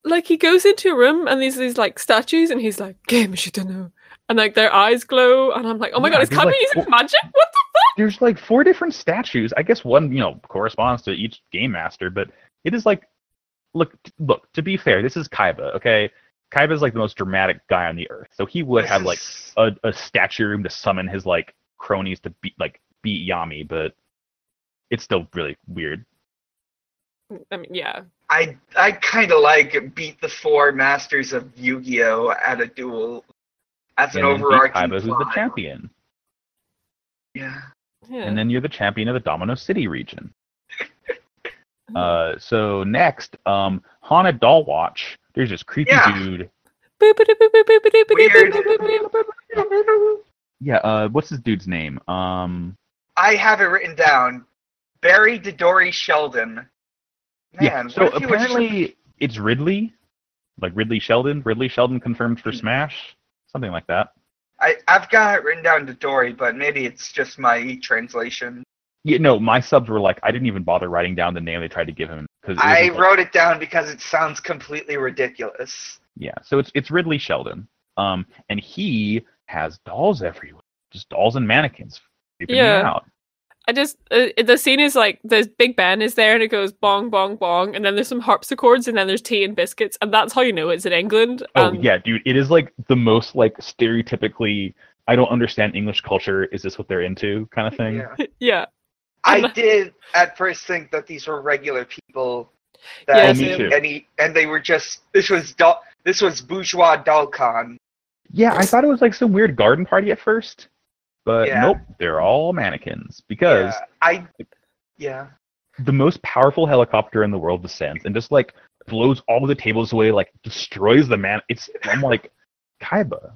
Like he goes into a room and there's these like statues, and he's like, "Game Shitano," and like their eyes glow, and I'm like, oh my Yeah, god, is there's, Kaiba like, using four- magic? What the fuck? There's like four different statues. I guess one, you know, corresponds to each game master, but it is like, look, look. To be fair, this is Kaiba. Okay, Kaiba is like the most dramatic guy on the earth, so he would have like a, a statue room to summon his like cronies to beat like beat Yami, but it's still really weird. I mean, yeah, I I kind of like beat the four masters of Yu-Gi-Oh at a duel as an and then beat overarching Kaiba, who's the plot. champion, Yeah. yeah. and then you're the champion of the Domino City region. Uh, so next, um, Haunted Doll Watch. There's this creepy Yeah. dude. Weird. Yeah, uh, what's this dude's name? Um, I have it written down. Barry Dodori Sheldon. Man, yeah. So what if he was just- apparently it's Ridley, like Ridley Sheldon. Ridley Sheldon confirmed for Hmm. Smash, something like that. I I've got it written down to Dory, but maybe it's just my translation. Yeah, no, my subs were like, I didn't even bother writing down the name they tried to give him because I wrote it down because it sounds completely ridiculous. Yeah, so it's it's Ridley Sheldon. Um, and he has dolls everywhere, just dolls and mannequins. Yeah. out. I just uh, the scene is like there's Big Ben is there and it goes bong bong bong and then there's some harpsichords and then there's tea and biscuits and that's how you know it's in England. Oh Um, yeah, dude, it is like the most like stereotypically. I don't understand English culture. Is this what they're into? Kind of thing. Yeah. yeah, I did at first think that these were regular people. Yeah, me too. and, he, and they were just this was doll, this was bourgeois Dalcon. Yeah, I thought it was like some weird garden party at first, but Yeah. nope, they're all mannequins because Yeah, I yeah. the most powerful helicopter in the world descends and just like blows all of the tables away, like destroys the man. It's I'm like Kaiba.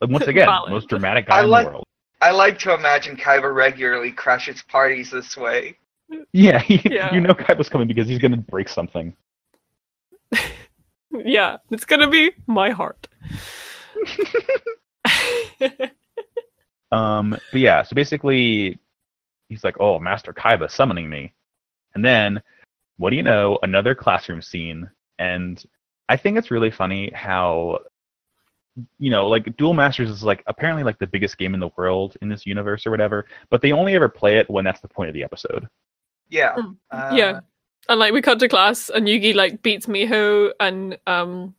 Like once again, Valid. most dramatic guy I in like- the world. I like to imagine Kaiba regularly crashes parties this way. Yeah, Yeah. you know Kaiba's coming because he's gonna break something. yeah, it's gonna be my heart. Um, but yeah, so basically, he's like, "Oh, Master Kaiba summoning me," and then, what do you know? Another classroom scene, and I think it's really funny how, you know, like Duel Masters is like apparently like the biggest game in the world in this universe or whatever, but they only ever play it when that's the point of the episode. Yeah. Mm, Uh, yeah. and like we cut to class and Yugi like beats Miho and um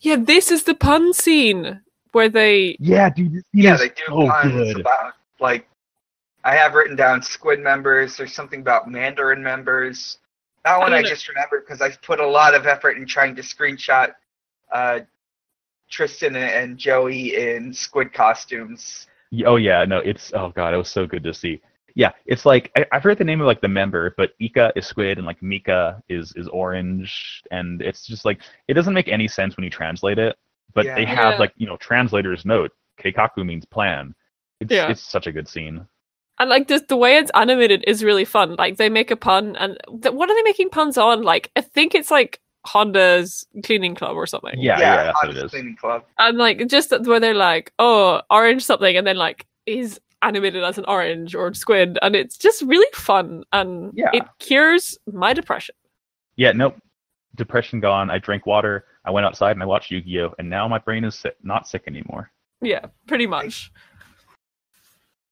yeah, this is the pun scene where they Yeah, dude, this scene Yeah, is they do so puns good. about like I have written down squid members. There's something about Mandarin members. That one I I, just remembered because I've put a lot of effort in trying to screenshot uh, Tristan and Joey in squid costumes. Oh yeah, no, it's oh god, it was so good to see. Yeah, it's like I, I've heard the name of like the member, but Ika is squid and like Mika is is orange, and it's just like it doesn't make any sense when you translate it. But they have Yeah. like you know translators note Keikaku means plan. It's Yeah. it's such a good scene. and like just the way it's animated is really fun. Like they make a pun and th- what are they making puns on? Like I think it's like Honda's cleaning club or something. Yeah, yeah, that's what it Honest is. Cleaning Club. And like just where they're like, oh, orange something, and then like is animated as an orange or squid, and it's just really fun and Yeah. it cures my depression. Yeah, nope. Depression gone. I drank water. I went outside and I watched Yu-Gi-Oh, and now my brain is sick, not sick anymore. Yeah, pretty much.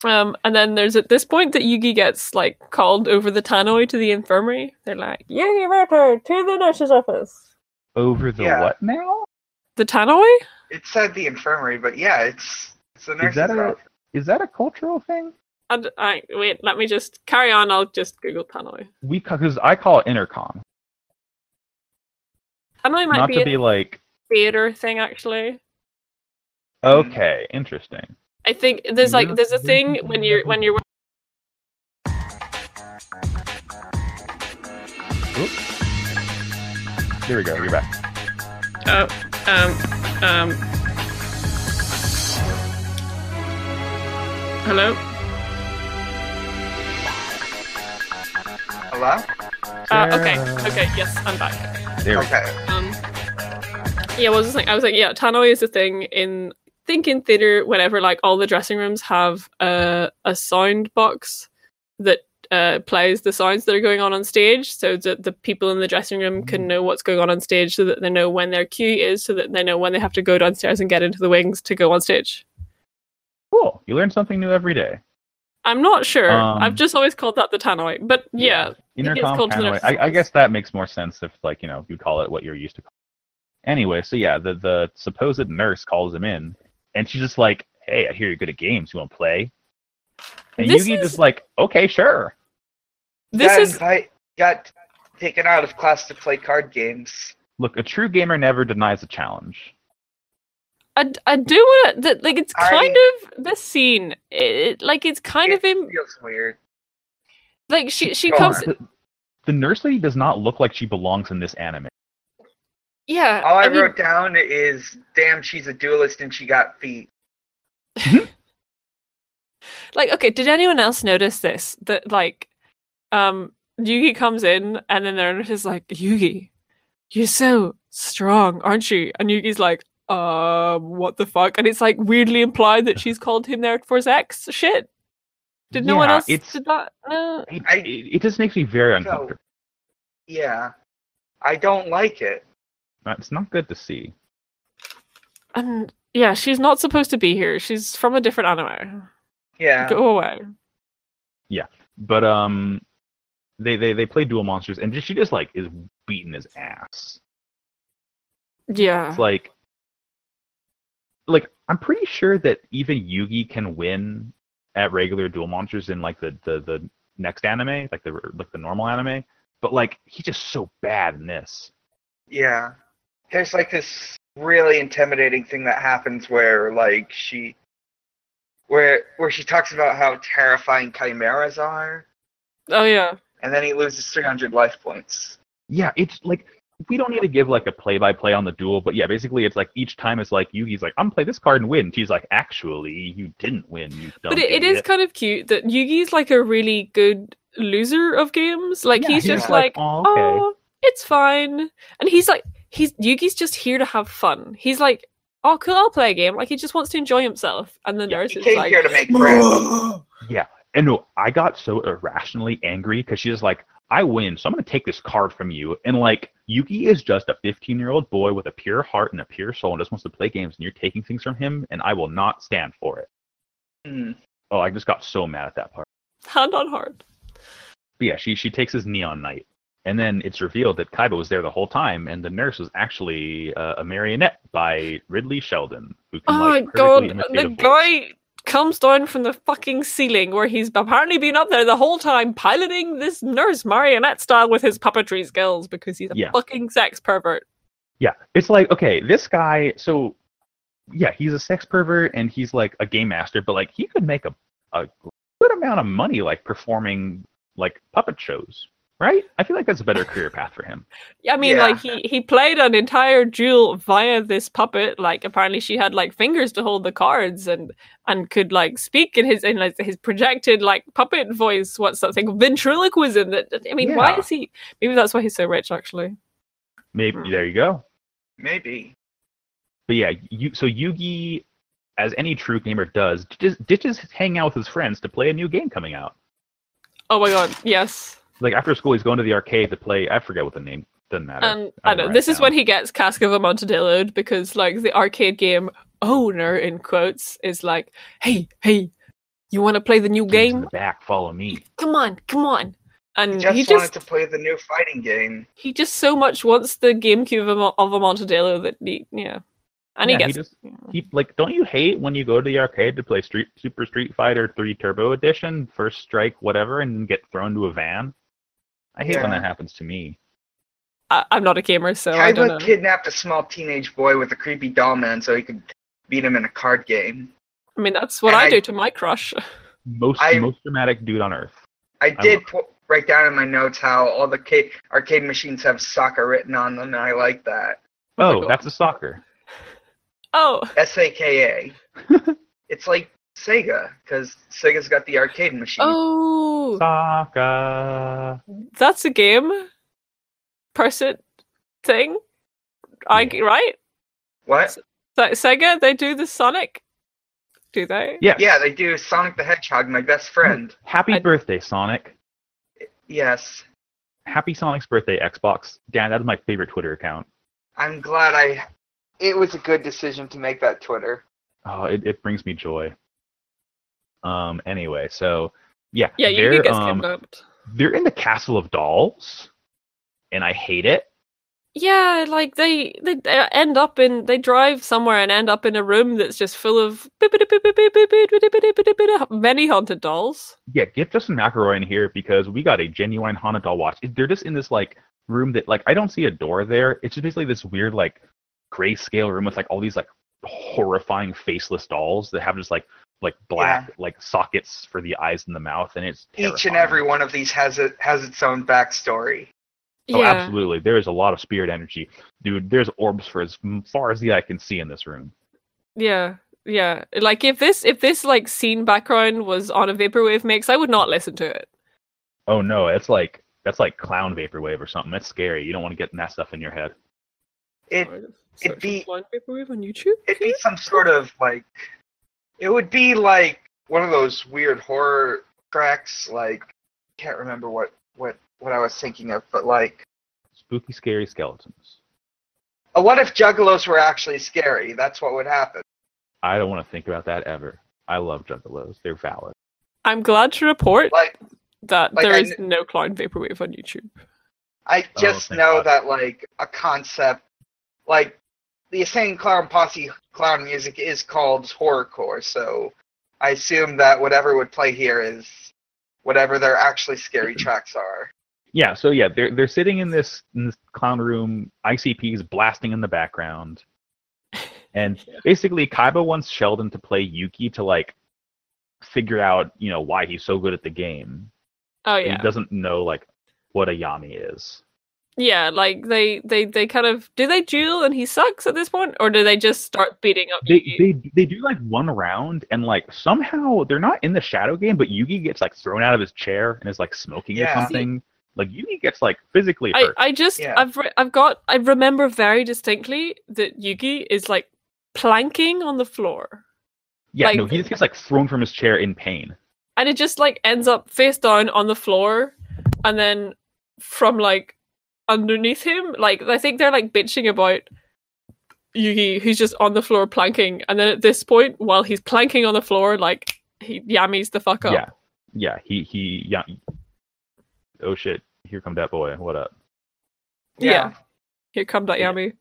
Um, and then there's at this point that Yugi gets like called over the tannoy to the infirmary. They're like, Yugi Ritter to the nurse's office. Over the Yeah. what now? The tannoy? It said the infirmary, but yeah, it's it's the Is nurse's that a office. is that a cultural thing? And I wait, let me just carry on. I'll just Google tannoy. We because I call it intercom. Tannoy might not be to a be like theater thing, actually. okay, interesting. I think there's like there's a thing when you're when you're There we go. You're back. uh, um um hello Hello? uh, okay okay yes I'm back There we go. Um yeah what was I saying I was like yeah tannoy is a thing in think in theater whenever like all the dressing rooms have a a sound box that uh, plays the sounds that are going on on stage so that the people in the dressing room can know what's going on on stage so that they know when their cue is so that they know when they have to go downstairs and get into the wings to go on stage Cool. You learn something new every day. I'm not sure. Um, I've just always called that the Tannoy. But yeah, gets Intercom called Tannoy. I, I guess that makes more sense if, like, you know, you call it what you're used to. Anyway, so yeah, the the supposed nurse calls him in, and she's just like, "Hey, I hear you're good at games. You want to play?" And This Yugi is- just like, "Okay, sure." this got is I got taken out of class to play card games. Look, a true gamer never denies a challenge. I, I do want to like it's I- kind of the scene. It, like it's kind it of in feels weird. like she she Go comes. The, the nurse lady does not look like she belongs in this anime. yeah. All I, mean, wrote down is, "Damn, she's a duelist and she got feet." like okay did anyone else notice this that like um yugi comes in and then the nurse is like yugi you're so strong aren't you and yugi's like uh what the fuck and it's like weirdly implied that she's called him there for sex shit did no one else it's- did that no It, I- it, it just makes me very So- uncomfortable. Yeah, I don't like it. It's not good to see. and yeah she's not supposed to be here she's from a different anime Yeah, go away Yeah. But um, they they they play Duel Monsters, and she just like is beating his ass. yeah It's like, like I'm pretty sure that even Yugi can win at regular Duel Monsters in like the the the next anime, like the like the normal anime. But like he's just so bad in this. yeah. There's like this really intimidating thing that happens where like she, where where she talks about how terrifying chimeras are, oh yeah and then he loses 300 life points. Yeah, it's like we don't need to give like a play by play on the duel, but yeah, basically it's like each time it's like Yugi's like, I'm gonna play this card and win. She's like, actually, you didn't win. You But it, it is kind of cute that Yugi's like a really good loser of games. Like Yeah, he's he's just like, like, "Oh, oh, it's fine, and he's like, he's Yugi's just here to have fun. He's like, oh, cool, I'll play a game. Like he just wants to enjoy himself. And the Yeah, nurse He is came like, here to make friends. yeah, And no, I got so irrationally angry because she's like, I win, so I'm gonna take this card from you. And like Yugi is just a 15 year old boy with a pure heart and a pure soul and just wants to play games, and you're taking things from him, and I will not stand for it. Hmm. Oh, I just got so mad at that part. hand on heart. But yeah, she she takes his neon knight, and then it's revealed that Kaiba was there the whole time, and the nurse was actually uh, a marionette by Ridley Sheldon, who can Oh my like god, perfectly imitate the voice. guy comes down from the fucking ceiling where he's apparently been up there the whole time piloting this nurse marionette style with his puppetry skills because he's a Yeah. fucking sex pervert. Yeah, it's like okay, this guy. So yeah, he's a sex pervert and he's like a game master, but like he could make a a good amount of money like performing like puppet shows, right? I feel like that's a better career path for him. I mean, Yeah. like he he played an entire duel via this puppet. Like apparently she had like fingers to hold the cards and and could like speak in his in like his projected like puppet voice. What's that thing? Ventriloquism. That that- I mean, why is he? Maybe that's why he's so rich. Actually, Maybe Hmm. there you go. Maybe. But yeah, you so Yugi, as any true gamer does, ditches, ditches hang out with his friends to play a new game coming out. oh my god, yes. Like after school, he's going to the arcade to play. I forget what the name. Doesn't matter. And I I'll know write this it is down. when he gets Cask of Amontillado because like the arcade game owner in quotes is like, "Hey, hey, you want to play the new Games in game? the back. Follow me. Come on, come on!" And He just he wanted to play the new fighting game. he just so much wants the GameCube of, Am- of Amontillado that he yeah, and Yeah, he he just- He like, don't you hate when you go to the arcade to play Street Super Street Fighter 3 Turbo Edition, First Strike, whatever, and get thrown to a van? I hate when that happens to me. I, I'm not a gamer, so I don't know. Kaiba kidnapped a small teenage boy with a creepy doll man so he could beat him in a card game. I mean, that's what I, I- do to my crush. Most I- most dramatic dude on earth. I I did pu- write down in my notes how all the ca- arcade machines have soccer written on them, and I like that. Oh Oh, that's a soccer. Oh, S A K A. It's like Sega because Sega's got the arcade machine. oh, Soccer. that's a game person thing. I Yeah. right? What? So, Sega, they do the Sonic. Do they? Yeah. Yeah, they do. Sonic the Hedgehog, my best hmm. friend. Happy I- birthday, Sonic. Yes, Happy Sonic's birthday, Xbox. Dan, that is my favorite Twitter account. I'm glad I. It was a good decision to make that Twitter. Oh, it, it brings me joy. Um. Anyway, so yeah, Yeah, Yugi they're, gets um, kidnapped. they're in the castle of dolls, and I hate it. Yeah, like they they end up in they drive somewhere and end up in a room that's just full of many haunted dolls. Yeah, get Justin McElroy in here because we got a genuine haunted doll watch. They're just in this like room that like I don't see a door there. It's just basically this weird like grayscale room with like all these like horrifying faceless dolls that have just like like black like sockets for the eyes and the mouth, and it's Each and every one of these has it has its own backstory. Oh, yeah, absolutely. There is a lot of spirit energy, dude. There's orbs for as far as the eye can see in this room. yeah, yeah. Like if this if this like scene background was on a vaporwave mix, I would not listen to it. Oh no, it's like that's like clown vaporwave or something. That's scary. You don't want to get that stuff in your head. It it'd be- for vaporwave on YouTube. it'd be some sort of like it would be like one of those weird horror tracks like can't remember what what what I was thinking of, but like Spooky, scary skeletons. uh, what if juggalos were actually scary? That's what would happen. I don't want to think about that ever. I love juggalos. They're valid. I'm glad to report Like that like there I is kn- no clown vaporwave on YouTube. I Oh, just thank know God. that like a concept like the Insane Clown Posse clown music is called horrorcore, so I assume that whatever would play here is whatever their actually scary tracks are. Yeah, so yeah, they're they're sitting in this, in this clown room, ICPs blasting in the background. And basically Kaiba wants Sheldon to play Yugi to like figure out, you know, why he's so good at the game. Oh But yeah, He doesn't know like what a Yami is. Yeah. Like they they they kind of do they duel and he sucks at this point, or do they just start beating up? They, Yugi? they they do like one round and like somehow they're not in the shadow game, but Yugi gets like thrown out of his chair and is like smoking or Yeah. something. Like Yugi gets like physically I, hurt. I just Yeah. I've re- I've got I remember very distinctly that Yugi is like planking on the floor yeah, like- no, he just gets like thrown from his chair in pain. and it just like ends up face down on the floor and then from like underneath him like I think they're like bitching about Yugi who's just on the floor planking and then at this point while he's planking on the floor like he yammies the fuck up Yeah, yeah, he he yeah. Oh shit! Here come that boy. What up? Yeah. here come that Yeah. yammy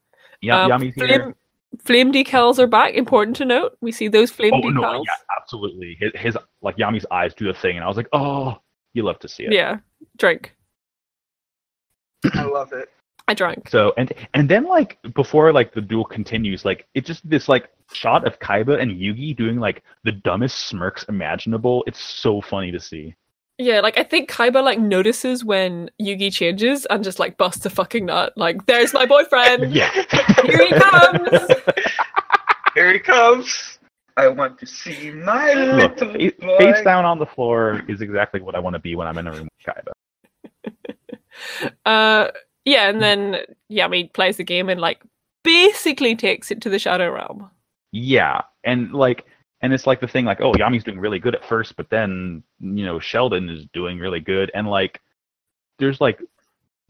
Yeah, Um, Yami's here. flame, flame decals are back important to note we see those flame Oh decals no, yeah, absolutely. His, his like Yami's eyes do the thing, and I was like, oh, you love to see it. yeah drink I love it. I drank. So and and then like before like the duel continues, like it's just this like shot of Kaiba and Yugi doing like the dumbest smirks imaginable. It's so funny to see. Yeah, like I think Kaiba like notices when Yugi changes and just like busts a fucking nut. Like, there's my boyfriend. Yeah. Here he comes. Here he comes. I want to see my Look, little boy. face down on the floor is exactly what I want to be when I'm in a room with Kaiba. Uh, yeah, and then Yami plays the game and like basically takes it to the Shadow Realm. Yeah, and like, and it's like the thing, like, oh, Yami's doing really good at first, but then you know Sheldon is doing really good, and like, there's like,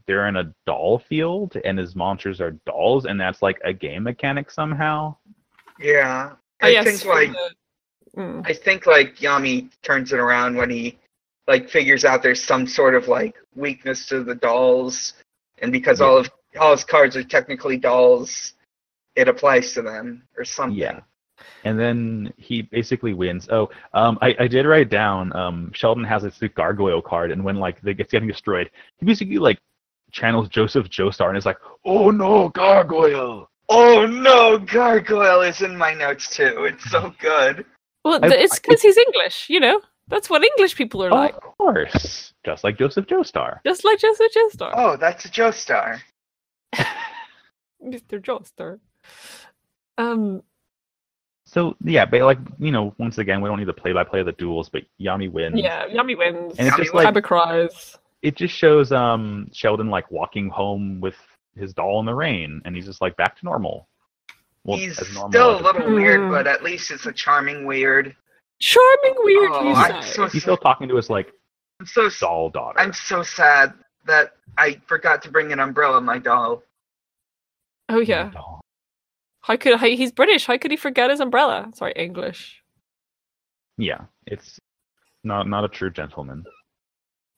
they're in a doll field, and his monsters are dolls, and that's like a game mechanic somehow. Yeah. Oh, I yes, think like the- mm. I think like Yami turns it around when he like figures out there's some sort of like weakness to the dolls, and because all of all his cards are technically dolls, it applies to them or something. Yeah. And then he basically wins. Oh, um, I, I did write down. Um, Sheldon has this gargoyle card, and when like they get getting destroyed, he basically like channels Joseph Joestar, and is like, "Oh no, gargoyle!" Oh no, Gargoyle is in my notes too. It's so good. Well, I- it's because he's English, you know? That's what English people are like. of course, just like Joseph Joestar. Just like Joseph Joestar. Oh, that's a Joestar. Mr. Joestar. Um, So yeah, but like you know, once again, we don't need the play-by-play of the duels, but Yami wins. yeah, Yami wins. And it's Yami just like Kaiba cries. it just shows um Sheldon like walking home with his doll in the rain, and he's just like back to normal. Well, He's normal still a little weird, Hmm. but at least it's a charming weird. Charming weird, Oh, you I'm say. so He's still talking to his like I'm so s- doll daughter. I'm so sad that I forgot to bring an umbrella, my doll. Oh yeah. Doll. How could how, he's British? How could he forget his umbrella? Sorry, English. Yeah, it's not not a true gentleman.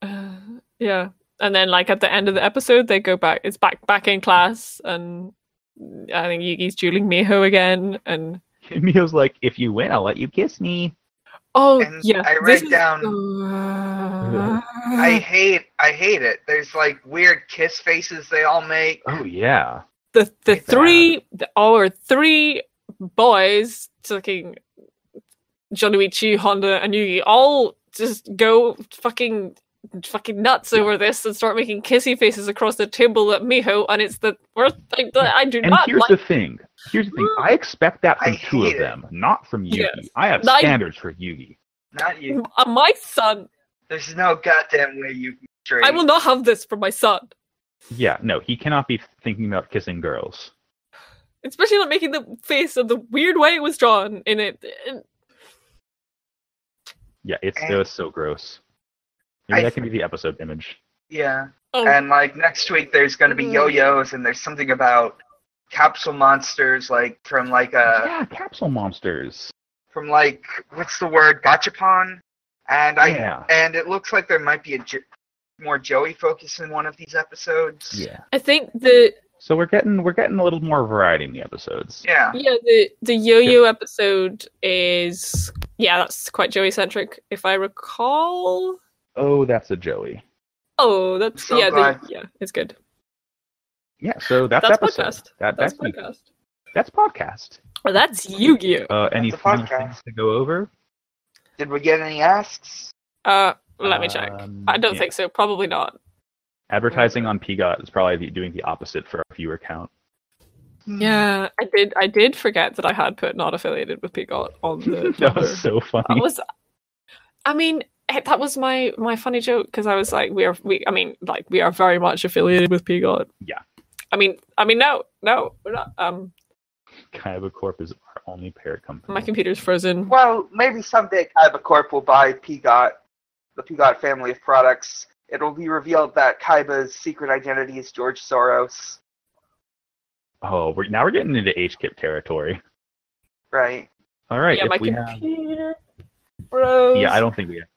Uh, yeah. And then like at the end of the episode they go back it's back back in class and I think Yugi's dueling Miho again and Miho's like, if you win, I'll let you kiss me. Oh And yeah. I write is- down- Uh, I hate I hate it. There's like weird kiss faces they all make. Oh yeah. the the Bad. three the, our three boys fucking Jonouchi, Honda, and Yugi all just go fucking fucking nuts over this and start making kissy faces across the table at Miho and it's the worst thing that I do And not And here's like the thing. Here's the thing. I expect that from I two of hate it. them, not from Yugi. Yes. I have I- standards for Yugi. Not you. Uh, my son There's no goddamn way you can straight. I will not have this for my son. Yeah, no, he cannot be thinking about kissing girls. Especially not making the face of the weird way it was drawn in it. And- Yeah, it's And- it was so gross. Maybe I that can be the episode image. Yeah. Oh, And like next week there's gonna be Mm. yo-yos and there's something about capsule monsters like from like a yeah, capsule monsters. from like what's the word gachapon and i Yeah. and it looks like there might be a jo- more joey focus in one of these episodes Yeah. I think the So we're getting we're getting a little more variety in the episodes. yeah yeah the the yo-yo episode is yeah that's quite Joey centric if I recall. Oh, that's a Joey. Oh, that's So yeah the, yeah it's good. Yeah, so that's, That's episode. podcast. That That's that's podcast. that's podcast. Oh, that's Yu-Gi-Oh. Uh, any That's final podcast. things to go over? did we get any asks Uh, let me check. Um, I don't yeah. think so. Probably not. Advertising on PGOT is probably the- doing the opposite for our viewer count. Yeah, I did. I did forget that I had put not affiliated with Peacock on the. that was so funny. That was. I mean, eh, that was my my funny joke because I was like, we are we. I mean, like we are very much affiliated with Peacock. Yeah. I mean, I mean, no, no, we're not. Um, Kaiba Corp is our only parent company. my computer's frozen. well maybe someday kaiba corp will buy pgot the pgot family of products it'll be revealed that kaiba's secret identity is george soros Oh, we're, now we're getting into HKIP territory. right All right. yeah, if my we have, computer froze. yeah, I don't think we have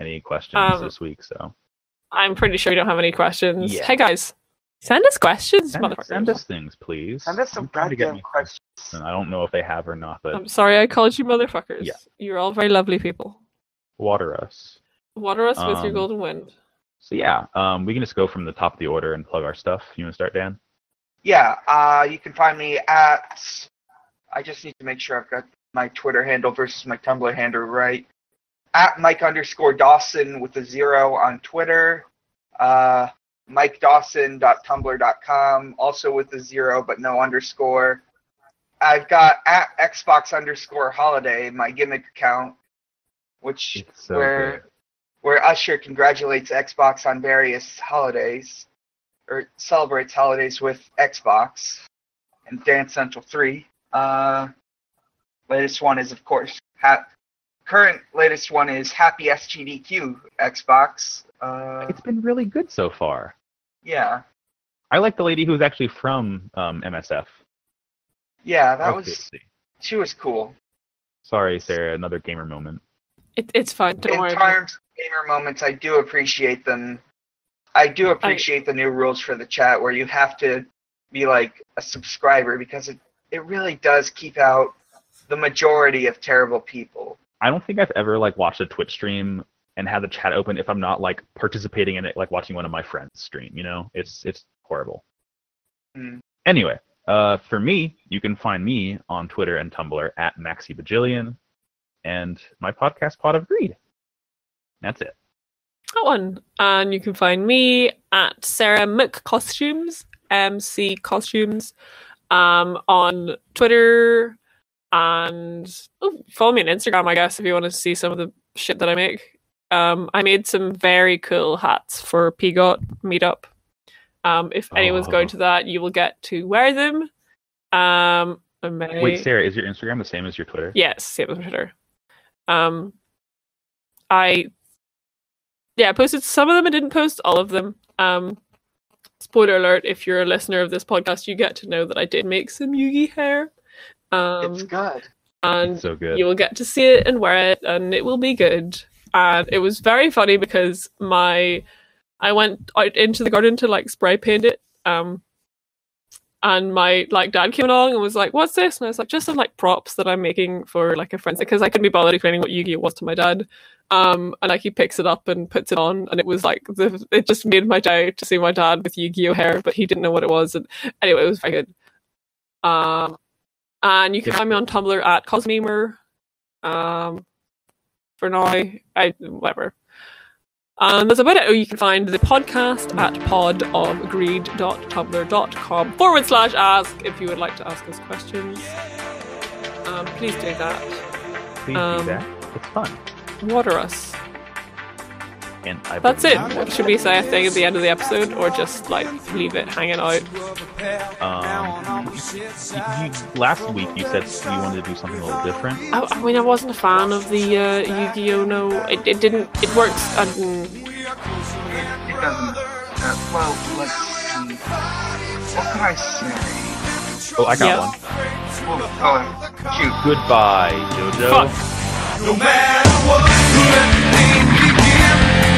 any, any questions Um, this week. So I'm pretty sure we don't have any questions. Yeah. Hey guys, send us questions, send, motherfuckers. send us things, please. send us some I'm to get goddamn me questions and I don't know if they have or not, but I'm sorry I called you motherfuckers. Yeah. You're all very lovely people. water us. Water us with your Um, golden wind. So yeah, um, we can just go from the top of the order and plug our stuff. You want to start, Dan? Yeah, uh, you can find me at. I just need to make sure I've got my Twitter handle versus my Tumblr handle right. At Mike underscore Dawson with a zero on Twitter. Uh, MikeDawson.tumblr.com, also with a zero but no underscore. I've got at Xbox underscore Holiday, my gimmick account, which so where good. where Usher congratulates Xbox on various holidays, or celebrates holidays with Xbox and Dance Central 3. Uh, latest one is, of course, ha- current latest one is Happy SGDQ Xbox. Uh, It's been really good so far. yeah, I like the lady who's actually from um, MSF. yeah, that Okay, was see. she was cool. Sorry, Sarah. Another gamer moment. It, it's fine. Don't In worry. about terms of gamer moments, I do appreciate them. I do appreciate the new rules for the chat where you have to be like a subscriber because it, it really does keep out the majority of terrible people. I don't think I've ever like watched a Twitch stream and have the chat open if I'm not like participating in it, like watching one of my friends stream. You know, it's it's horrible. Mm. Anyway, uh, for me, you can find me on Twitter and Tumblr at Maxi Bajillion, and my podcast Pot of Greed. That's it. That one. And you can find me at Sarah Mc Costumes, MC Costumes, um, on Twitter. And oh, follow me on Instagram, I guess, if you want to see some of the shit that I make. Um, I made some very cool hats for PGOT meetup. Um, if anyone's Oh. going to that, you will get to wear them. Um, I may... Wait, Sarah, is your Instagram the same as your Twitter? Yes, same on Twitter. Um, I yeah, I posted some of them. I didn't post all of them. Um, spoiler alert: if you're a listener of this podcast, you get to know that I did make some Yugi hair. Um, it's good. and So good. you will get to see it and wear it, and it will be good. And it was very funny because my I went out into the garden to like spray paint it. Um, and my like dad came along and was like, "What's this?" And I was like, "Just some like props that I'm making for like a friend because I couldn't be bothered explaining what Yu-Gi-Oh was to my dad." Um, and like he picks it up and puts it on, and it was like the it just made my day to see my dad with Yu-Gi-Oh hair, but he didn't know what it was. And anyway, it was very good. Um, and you can find me on Tumblr at Cosmemer. Um, for now, I whatever. And that's about it. Oh, you can find the podcast at podofagreed.tumblr.com forward slash ask if you would like to ask us questions. Um, please do that. Please um, do that. It's fun. Water us. And I That's believe- it. Should we say a thing at the end of the episode or just like leave it hanging out? Um, you, you- last week you said you wanted to do something a little different. I, I mean, I wasn't a fan of the uh, Yu-Gi-Oh! No, it, it didn't. It works. And, It doesn't. Uh, well, let's see. What can I say? Oh, I got Yeah. one. Oh, oh shoot. Goodbye, Jojo. fuck. No matter what, let me